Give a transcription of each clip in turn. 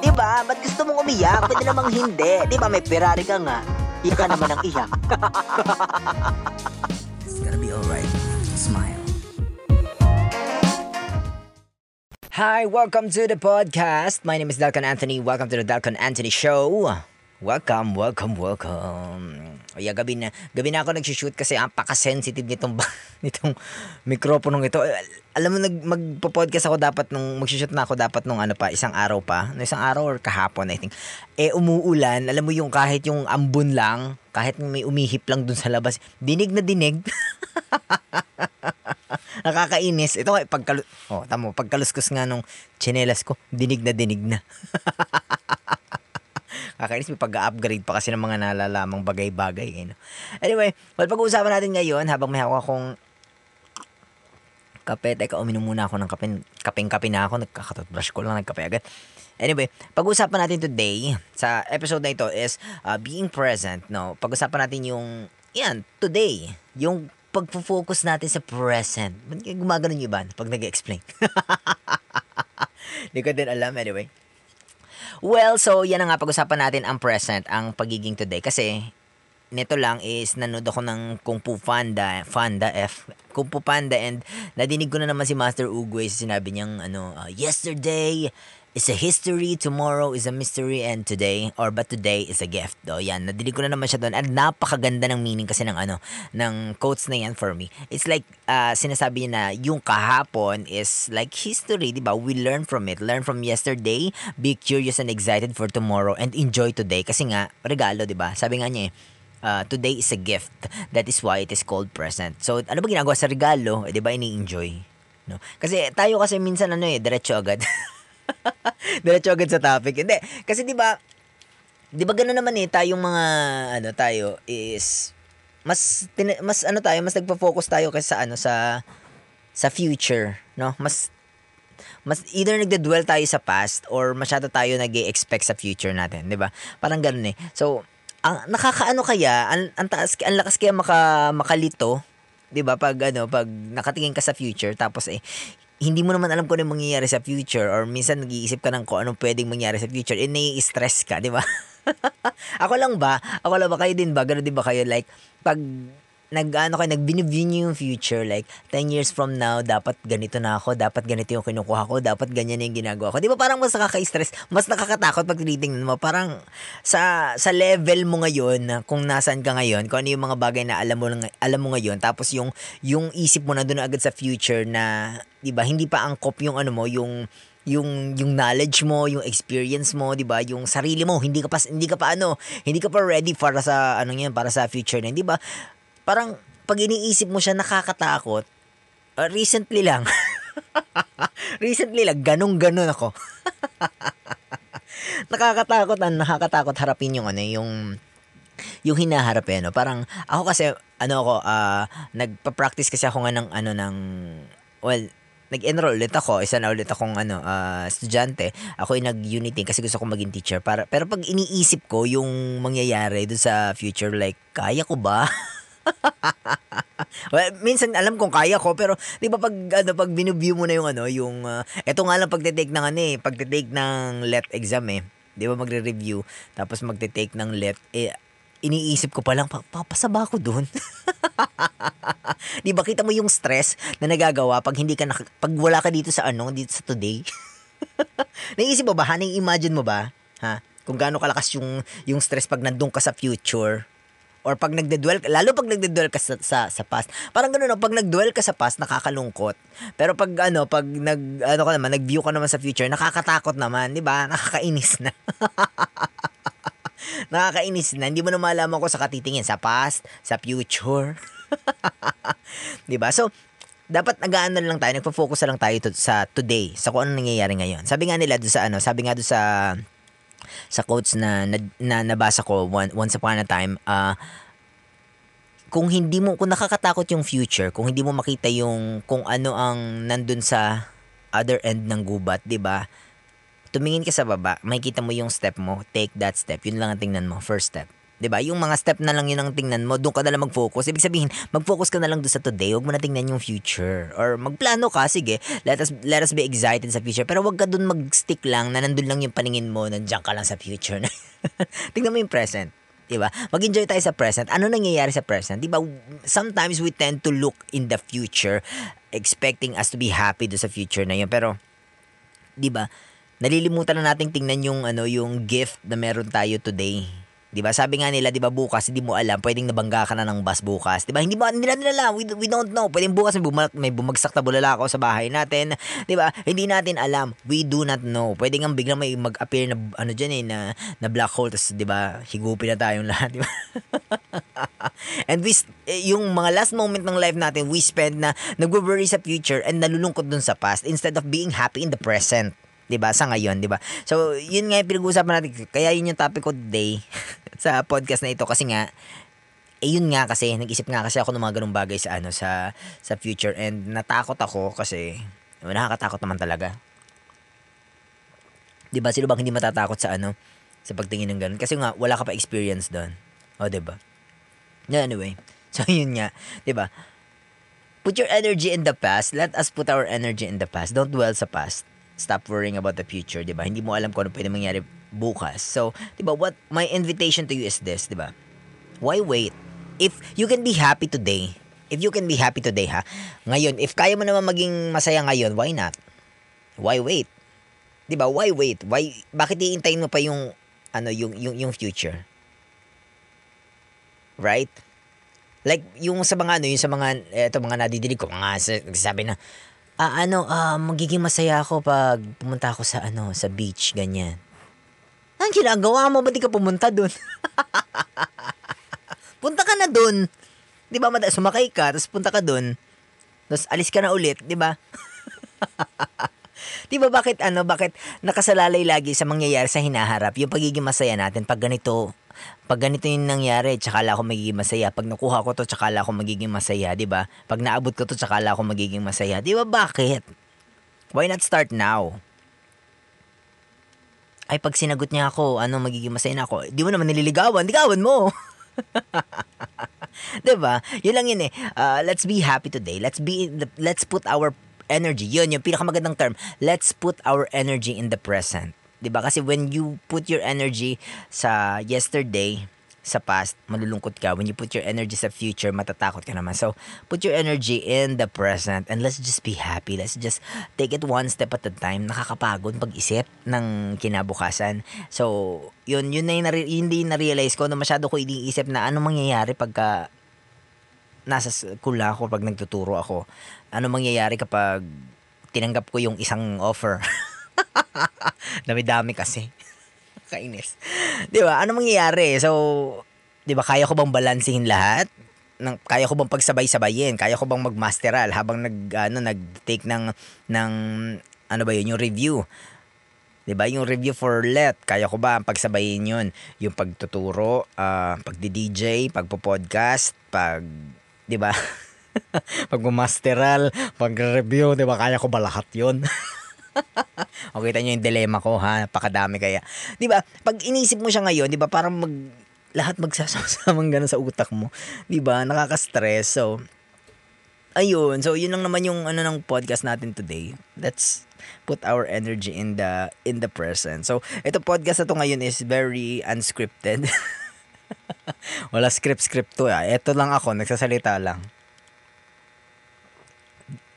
Di ba? Ba't gusto mong umiyak? Pwede namang hindi. Di ba may Ferrari ka nga? Iyak ka naman ang iyak. It's gonna be alright. Smile. Hi, welcome to the podcast. My name is Dalcon Anthony. Welcome to the Dalcon Anthony Show. Welcome, welcome, welcome. O yeah, gabi na, gabi na ako nag-shoot kasi ang paka-sensitive nitong, nitong mikroponong ito. Alam mo, nag, magpo-podcast ako dapat nung, mag-shoot na ako dapat nung ano pa, isang araw pa. No, isang araw or kahapon, I think. Eh, umuulan. Alam mo yung kahit yung ambon lang, kahit may umihip lang dun sa labas, dinig na dinig. Nakakainis. Ito nga, pagkalu... Oh, tamo, pagkaluskus nga nung tsinelas ko, dinig na dinig na. Kakainis, may pag-upgrade pa kasi ng mga nalalamang bagay-bagay. Eh, no? Anyway, well, pag-uusapan natin ngayon, habang may hawak akong kape, teka, uminom muna ako ng kape, kapeng-kape na ako, nagkakatotbrush ko lang, nagkape agad. Anyway, pag-usapan natin today, sa episode na ito is uh, being present, no? Pag-usapan natin yung, yan, today, yung pag-focus natin sa present. Ba't gumagano yung iba pag nag-explain? Hindi ko din alam, anyway. Well, so yan na nga pag-usapan natin ang present, ang pagiging today. Kasi nito lang is nanood ako ng Kung Fu Panda, Panda F, Kung Fu Panda and nadinig ko na naman si Master Uguay sinabi niyang ano, uh, yesterday is a history, tomorrow is a mystery, and today, or but today is a gift. Do, yan, nadinig ko na naman siya doon. At napakaganda ng meaning kasi ng ano, ng quotes na yan for me. It's like, uh, sinasabi na yung kahapon is like history, di ba? We learn from it. Learn from yesterday, be curious and excited for tomorrow, and enjoy today. Kasi nga, regalo, di ba? Sabi nga niya eh, uh, today is a gift. That is why it is called present. So, ano ba ginagawa sa regalo? Eh, di ba, ini-enjoy? No? Kasi tayo kasi minsan ano eh, diretso agad. diretso agad sa topic. Hindi, kasi di ba, di ba gano'n naman eh, tayong mga, ano tayo, is, mas, mas ano tayo, mas nagpo-focus tayo kasi sa ano, sa, sa future, no? Mas, mas either nagde-dwell tayo sa past or masyado tayo nag expect sa future natin, 'di ba? Parang ganoon eh. So, ang nakakaano kaya, ang, ang taas ang lakas kaya maka makalito, 'di ba? Pag ano, pag nakatingin ka sa future tapos eh hindi mo naman alam kung ano mangyayari sa future or minsan nag-iisip ka ng kung anong pwedeng mangyari sa future, eh nai-stress ka, di ba? ako lang ba? Ako lang ba? Kayo din ba? Ganun din ba kayo? Like, pag nag ano kayo nag biniview niyo yung future like 10 years from now dapat ganito na ako dapat ganito yung kinukuha ko dapat ganyan yung ginagawa ko di ba parang mas nakaka-stress mas nakakatakot pag tinitingnan mo parang sa sa level mo ngayon kung nasaan ka ngayon kung ano yung mga bagay na alam mo alam mo ngayon tapos yung yung isip mo na doon agad sa future na di ba hindi pa angkop yung ano mo yung yung yung knowledge mo, yung experience mo, 'di ba? Yung sarili mo, hindi ka pa hindi ka pa ano, hindi ka pa ready para sa ano 'yan, para sa future na, 'di ba? Parang pag iniisip mo siya nakakatakot. Uh, recently lang. recently lang ganong-ganon ako. nakakatakot, ano, nakakatakot harapin yung ano, yung yung hinaharap eh, no? Parang ako kasi ano ako, ah nagpa-practice kasi ako nga ng ano ng well, nag-enroll ulit ako, isa na ulit akong ano, ah, estudyante. Ako ay nag-unity kasi gusto kong maging teacher. Para, pero pag iniisip ko yung mangyayari doon sa future, like, kaya ko ba? well, minsan alam kong kaya ko pero 'di ba pag ano pag binuview mo na yung ano yung ah, eto nga lang pagte-take ng ano eh pagte-take ng let exam eh 'di ba magre-review tapos magte-take ng let eh iniisip ko pa lang pa, papasa ba ako doon 'di ba kita mo yung stress na nagagawa pag hindi ka naka- pag wala ka dito sa ano dito sa today Naisip mo ba, ha? imagine mo ba, ha? Kung gaano kalakas yung, yung stress pag nandun ka sa future. Or pag nagde-dwell, lalo pag nagde-dwell ka sa, sa, sa past. Parang gano'n, no? pag nag-dwell ka sa past, nakakalungkot. Pero pag ano, pag nag, ano ka naman, nag-view ka naman sa future, nakakatakot naman, di ba? Nakakainis na. Nakakainis na. Hindi mo na malaman kung sa katitingin. Sa past, sa future. 'Di ba? So, dapat nag-aano lang tayo, nagfo-focus na lang tayo to, sa today, sa kung ano nangyayari ngayon. Sabi nga nila doon sa ano, sabi nga doon sa sa quotes na, na, na nabasa ko one, once upon a time, ah kung hindi mo kung nakakatakot yung future, kung hindi mo makita yung kung ano ang nandun sa other end ng gubat, 'di ba? Tumingin ka sa baba, makikita mo yung step mo, take that step. Yun lang ang tingnan mo, first step. 'Di ba? Yung mga step na lang yun ang tingnan mo, doon ka na lang mag-focus. Ibig sabihin, mag-focus ka na lang doon sa today, huwag mo na tingnan yung future. Or magplano ka, sige, let us let us be excited sa future. Pero huwag ka doon mag-stick lang na nandun lang yung paningin mo, nandiyan ka lang sa future. tingnan mo yung present. 'di ba? Mag-enjoy tayo sa present. Ano nangyayari sa present? 'Di ba? Sometimes we tend to look in the future expecting us to be happy do sa future na yun. Pero 'di ba? Nalilimutan na nating tingnan yung ano, yung gift na meron tayo today. 'Di ba? Sabi nga nila, 'di ba, bukas hindi mo alam, pwedeng nabangga ka na ng bus bukas. 'Di ba? Hindi mo hindi natin alam. We, we don't know. Pwedeng bukas may, bumag, may bumagsak na bulalakaw sa bahay natin. 'Di ba? Hindi natin alam. We do not know. Pwedeng ang biglang may mag-appear na ano diyan eh na, na black hole tapos 'di ba? Higupin na tayong lahat, 'di ba? and we eh, yung mga last moment ng life natin, we spend na nagwo-worry sa future and nalulungkot dun sa past instead of being happy in the present. 'Di ba? Sa ngayon, 'di ba? So, yun nga yung pinag-uusapan natin. Kaya yun yung topic ko today sa podcast na ito kasi nga eh yun nga kasi nag-isip nga kasi ako ng mga ganung bagay sa ano sa sa future and natakot ako kasi nakakatakot naman talaga. 'Di ba? Sino bang hindi matatakot sa ano sa pagtingin ng ganun? Kasi nga wala ka pa experience doon. O, 'di ba? Yeah, anyway. So yun nga, 'di ba? Put your energy in the past. Let us put our energy in the past. Don't dwell sa past. Stop worrying about the future, 'di ba? Hindi mo alam kung ano pwede mangyari bukas. So, 'di ba? What my invitation to you is this, 'di ba? Why wait? If you can be happy today, if you can be happy today, ha? Ngayon, if kaya mo naman maging masaya ngayon, why not? Why wait? 'Di ba? Why wait? Why bakit iintayin mo pa yung ano, yung yung yung future? Right? Like yung sa mga ano, yung sa mga eto mga nadidinig ko, mga sa- nagsasabi na ah ano, ah magiging masaya ako pag pumunta ako sa ano, sa beach ganyan. Ang ginagawa mo, ba't di ka pumunta dun? punta ka na dun. Di ba, mada- sumakay ka, tapos punta ka dun. Tapos alis ka na ulit, di ba? di ba bakit ano, bakit nakasalalay lagi sa mangyayari sa hinaharap, yung pagiging masaya natin pag ganito, pag ganito yung nangyari, tsaka ako magiging masaya. Pag nakuha ko to, tsaka ako magiging masaya, di ba? Pag naabot ko to, tsaka ako magiging masaya. Di ba bakit? Why not start now? Ay, pag sinagot niya ako, ano, magiging masaya na ako. Di mo naman nililigawan, ligawan mo. 'Di ba? Yun lang yun eh. Uh, let's be happy today. Let's be let's put our energy. Yun yung pinakamagandang term. Let's put our energy in the present. 'Di ba? Kasi when you put your energy sa yesterday, sa past, malulungkot ka. When you put your energy sa future, matatakot ka naman. So, put your energy in the present and let's just be happy. Let's just take it one step at a time. Nakakapagod pag-isip ng kinabukasan. So, yun, yun na yung nare- hindi na-realize ko na masyado ko iniisip na ano mangyayari pagka nasa school ako pag nagtuturo ako. Ano mangyayari kapag tinanggap ko yung isang offer. Dami-dami kasi. Kainis. 'Di ba? Ano mangyayari? So, 'di ba kaya ko bang balansehin lahat? Nang kaya ko bang pagsabay-sabayin? Kaya ko bang magmasteral habang nag ano nag-take ng ng ano ba 'yun, yung review? 'Di ba? Yung review for let, kaya ko ba pagsabayin 'yun? Yung pagtuturo, uh, pagdi-DJ, pagpo-podcast, pag 'di ba? pagmasteral, pag-review, 'di ba? Kaya ko ba lahat 'yun? o kita nyo yung dilemma ko ha, napakadami kaya. 'Di ba? Pag inisip mo siya ngayon, 'di ba, parang mag lahat magsasamang ganun sa utak mo. 'Di ba? Nakaka-stress. So ayun, so yun lang naman yung ano ng podcast natin today. Let's put our energy in the in the present. So ito podcast na to ngayon is very unscripted. Wala script script to. Ah. Ito lang ako, nagsasalita lang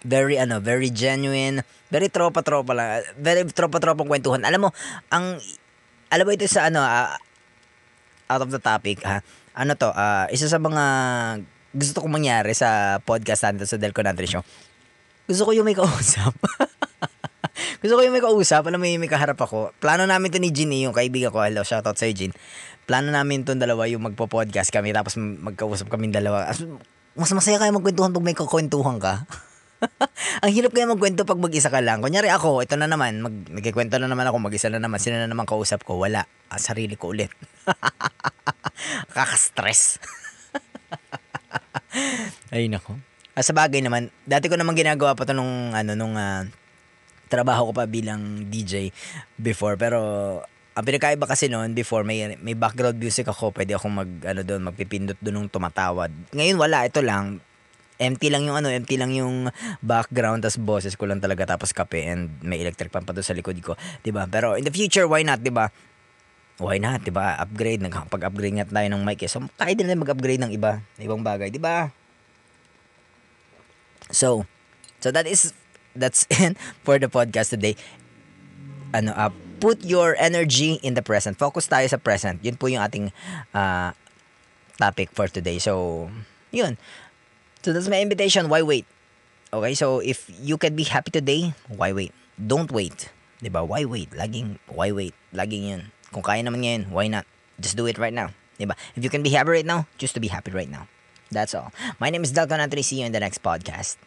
very ano, very genuine, very tropa-tropa lang, very tropa-tropang kwentuhan. Alam mo, ang alam mo ito sa ano, uh, out of the topic ha. Ano to, uh, isa sa mga gusto kong mangyari sa podcast natin sa Delco Country Show. Gusto ko yung may kausap. gusto ko yung may kausap, alam mo yung may kaharap ako. Plano namin to ni Ginny, yung kaibigan ko. Hello, shoutout sa Jean. Plano namin to dalawa yung magpo-podcast kami tapos magkausap kami dalawa. Mas masaya kayo magkwentuhan pag may kakwentuhan ka. ang hirap kaya magkwento pag mag-isa ka lang. Kunyari ako, ito na naman, mag, nagkikwento na naman ako, mag-isa na naman, sino na naman kausap ko, wala. Ah, sarili ko ulit. Kaka-stress. Ay, nako. Ah, sa bagay naman, dati ko naman ginagawa pa to nung, ano, nung, uh, trabaho ko pa bilang DJ before, pero, ang pinakaiba kasi noon before may may background music ako, pwede akong mag ano doon, magpipindot doon ng tumatawad. Ngayon wala, ito lang. Empty lang yung ano, empty lang yung background tas boses ko lang talaga tapos kape and may electric fan pa doon sa likod ko, 'di ba? Pero in the future, why not, 'di ba? Why not, 'di ba? Upgrade, nagpag-upgrade nga tayo ng mic eh. So, kaya din na mag-upgrade ng iba, ibang bagay, 'di ba? So, so that is that's it for the podcast today. Ano, uh, put your energy in the present. Focus tayo sa present. Yun po yung ating uh, topic for today. So, yun. So, that's my invitation. Why wait? Okay, so if you can be happy today, why wait? Don't wait. ba? Why wait? Laging why wait? Laging 'yun. Kung kaya naman ngayon, why not? Just do it right now. ba? If you can be happy right now, choose to be happy right now. That's all. My name is Dalton Anthony. See you in the next podcast.